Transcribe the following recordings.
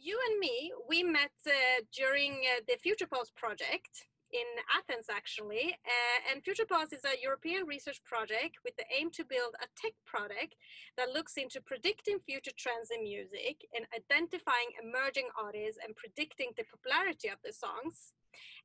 you and me, we met uh, during uh, the FuturePulse project in Athens, actually. Uh, and FuturePulse is a European research project with the aim to build a tech product that looks into predicting future trends in music and identifying emerging artists and predicting the popularity of the songs.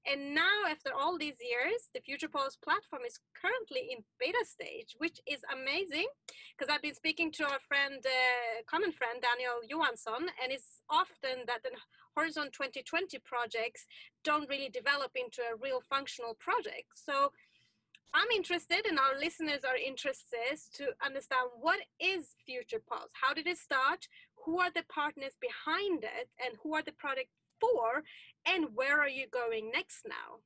And now, after all these years, the FuturePulse platform is currently in beta stage, which is amazing because I've been speaking to our friend, uh, common friend, Daniel Johansson, and it's often that the Horizon 2020 projects don't really develop into a real functional project. So I'm interested, and our listeners are interested to understand what is FuturePulse? How did it start? Who are the partners behind it? And who are the product for and where are you going next now?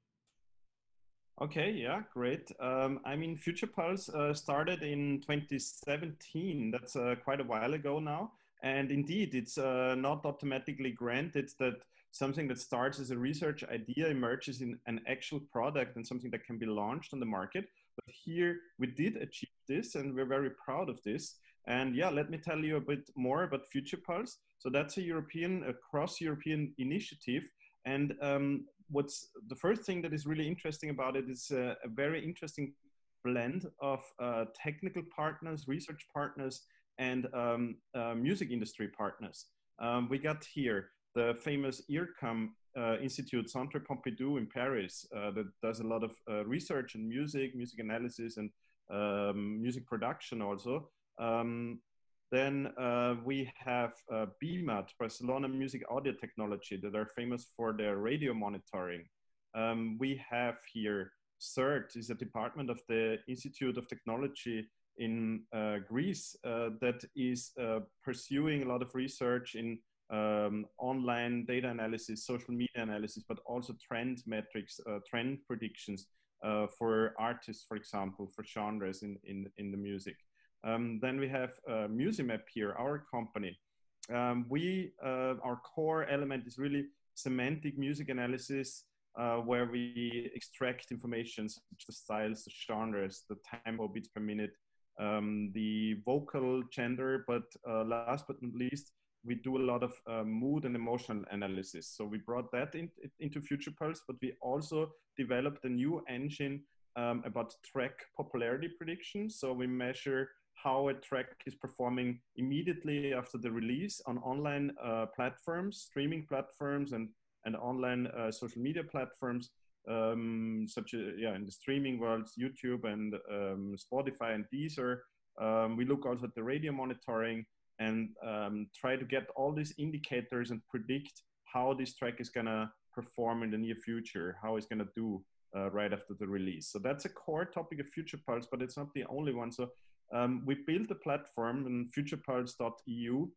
Okay yeah great. Um, i mean FuturePulse uh, started in 2017 that's uh, quite a while ago now. And indeed it's uh, not automatically granted that something that starts as a research idea emerges in an actual product and something that can be launched on the market. But here we did achieve this and we're very proud of this and yeah let me tell you a bit more about FuturePulse so that's a European, a cross-European initiative. And um, what's the first thing that is really interesting about it is a, a very interesting blend of uh, technical partners, research partners, and um, uh, music industry partners. Um, we got here the famous IRCAM uh, Institute, Centre Pompidou in Paris, uh, that does a lot of uh, research in music, music analysis, and um, music production also. Um, then uh, we have uh, BMAT, Barcelona Music Audio Technology, that are famous for their radio monitoring. Um, we have here CERTH, is a department of the Institute of Technology in uh, Greece uh, that is uh, pursuing a lot of research in um, online data analysis, social media analysis, but also trend metrics, uh, trend predictions for artists, for example, for genres in, in, in the music. Um, then we have uh, here, our company. Um, we, uh, our core element is really semantic music analysis, uh, where we extract information such as the styles, the genres, the tempo, beats per minute, um, the vocal gender, but uh, last but not least, we do a lot of uh, mood and emotional analysis. So we brought that in, into FuturePulse, but we also developed a new engine um, about track popularity prediction. So we measure how a track is performing immediately after the release on online uh, platforms, streaming platforms, and and online uh, social media platforms, um, such as yeah, in the streaming worlds, YouTube and um, Spotify and Deezer. Um, we look also at the radio monitoring and um, try to get all these indicators and predict how this track is gonna perform in the near future, how it's gonna do uh, right after the release. So that's a core topic of FuturePulse, but it's not the only one. So um, we built a platform in futurepulse.eu,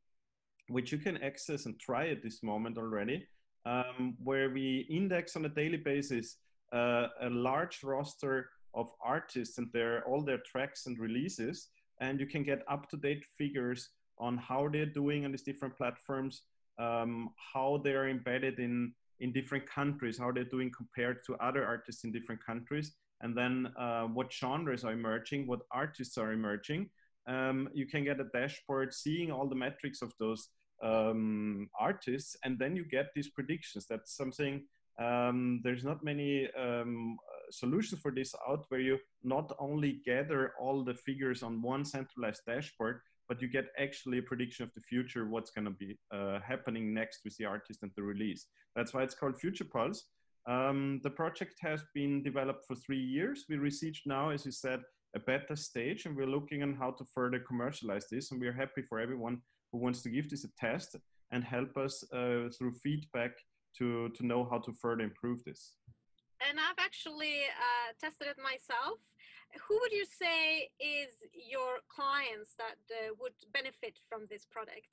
which you can access and try at this moment already, um, where we index on a daily basis uh, a large roster of artists and their all their tracks and releases, and you can get up to date figures on how they're doing on these different platforms, um, how they're embedded in in different countries, how they're doing compared to other artists in different countries, and then uh, what genres are emerging, what artists are emerging. Um, you can get a dashboard seeing all the metrics of those um, artists, and then you get these predictions. That's something. Um, there's not many um, solutions for this out where you not only gather all the figures on one centralized dashboard, but you get actually a prediction of the future, what's going to be uh, happening next with the artist and the release. That's why it's called FuturePulse. Um, the project has been developed for three years. We reached now, as you said, a beta stage, and we're looking on how to further commercialize this. And we're happy for everyone who wants to give this a test and help us uh, through feedback to, to know how to further improve this. And I've actually uh, tested it myself. Who would you say is your clients that uh, would benefit from this product?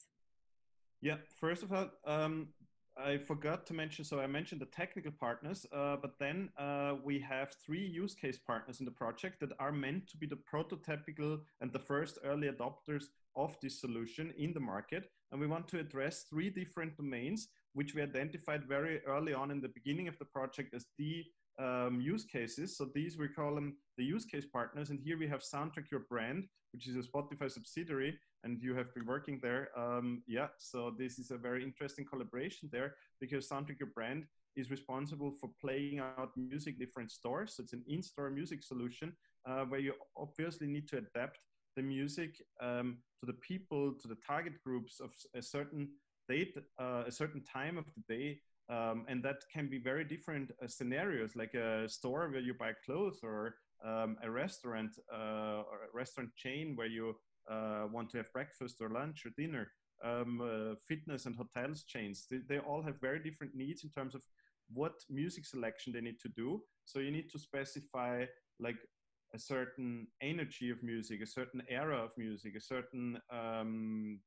Yeah, first of all, um, I forgot to mention, so I mentioned the technical partners, uh, but then uh, we have three use case partners in the project that are meant to be the prototypical and the first early adopters of this solution in the market. And we want to address three different domains, which we identified very early on in the beginning of the project as the um, use cases. So these we call them the use case partners. And here we have Soundtrack Your Brand, which is a Spotify subsidiary, and you have been working there. Um, yeah, so this is a very interesting collaboration there because Soundtrack Your Brand is responsible for playing out music different stores. So it's an in-store music solution uh, where you obviously need to adapt the music um, to the people, to the target groups of a certain date, uh, a certain time of the day. Um, and that can be very different uh, scenarios, like a store where you buy clothes or um, a restaurant uh, or a restaurant chain where you uh, want to have breakfast or lunch or dinner. Um, uh, fitness and hotels chains, they, they all have very different needs in terms of what music selection they need to do. So you need to specify like a certain energy of music, a certain era of music, a certain um,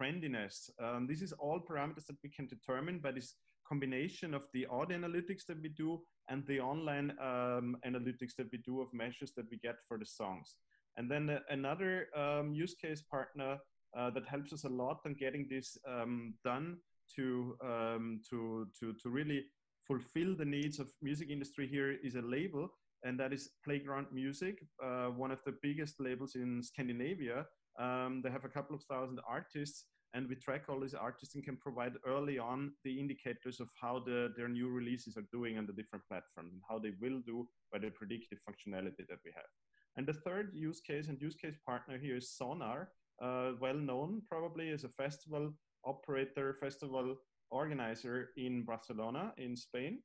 trendiness. Um, this is all parameters that we can determine by this combination of the audio analytics that we do and the online um, analytics that we do of measures that we get for the songs. And then uh, another um, use case partner uh, that helps us a lot in getting this um, done to, um, to, to, to really fulfill the needs of music industry here is a label and that is Playground Music, uh, one of the biggest labels in Scandinavia. Um, they have a couple of thousand artists, and we track all these artists and can provide early on the indicators of how the, their new releases are doing on the different platforms and how they will do by the predictive functionality that we have. And the third use case and use case partner here is Sonar, uh, well known probably as a festival operator, festival organizer in Barcelona in Spain.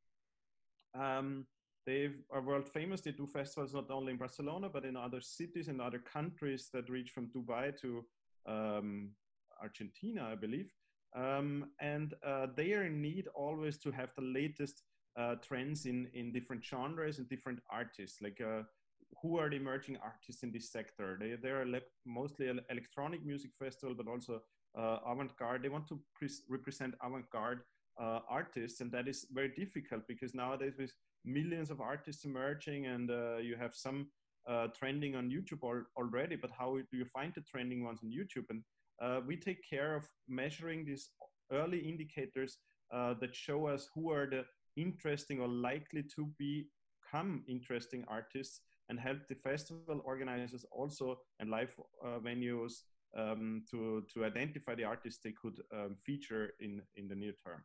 Um, they are world famous. They do festivals not only in Barcelona, but in other cities and other countries that reach from Dubai to um, Argentina, I believe. Um, and uh, they are in need always to have the latest uh, trends in, in different genres and different artists. Like uh, who are the emerging artists in this sector? They, they're mostly an electronic music festival, but also uh, avant-garde. They want to represent avant-garde uh, artists, and that is very difficult because nowadays with millions of artists emerging, and uh, you have some uh, trending on YouTube al already. But how do you find the trending ones on YouTube? And uh, we take care of measuring these early indicators uh, that show us who are the interesting or likely to become interesting artists and help the festival organizers also and live uh, venues um, to, to identify the artists they could um, feature in, in the near term.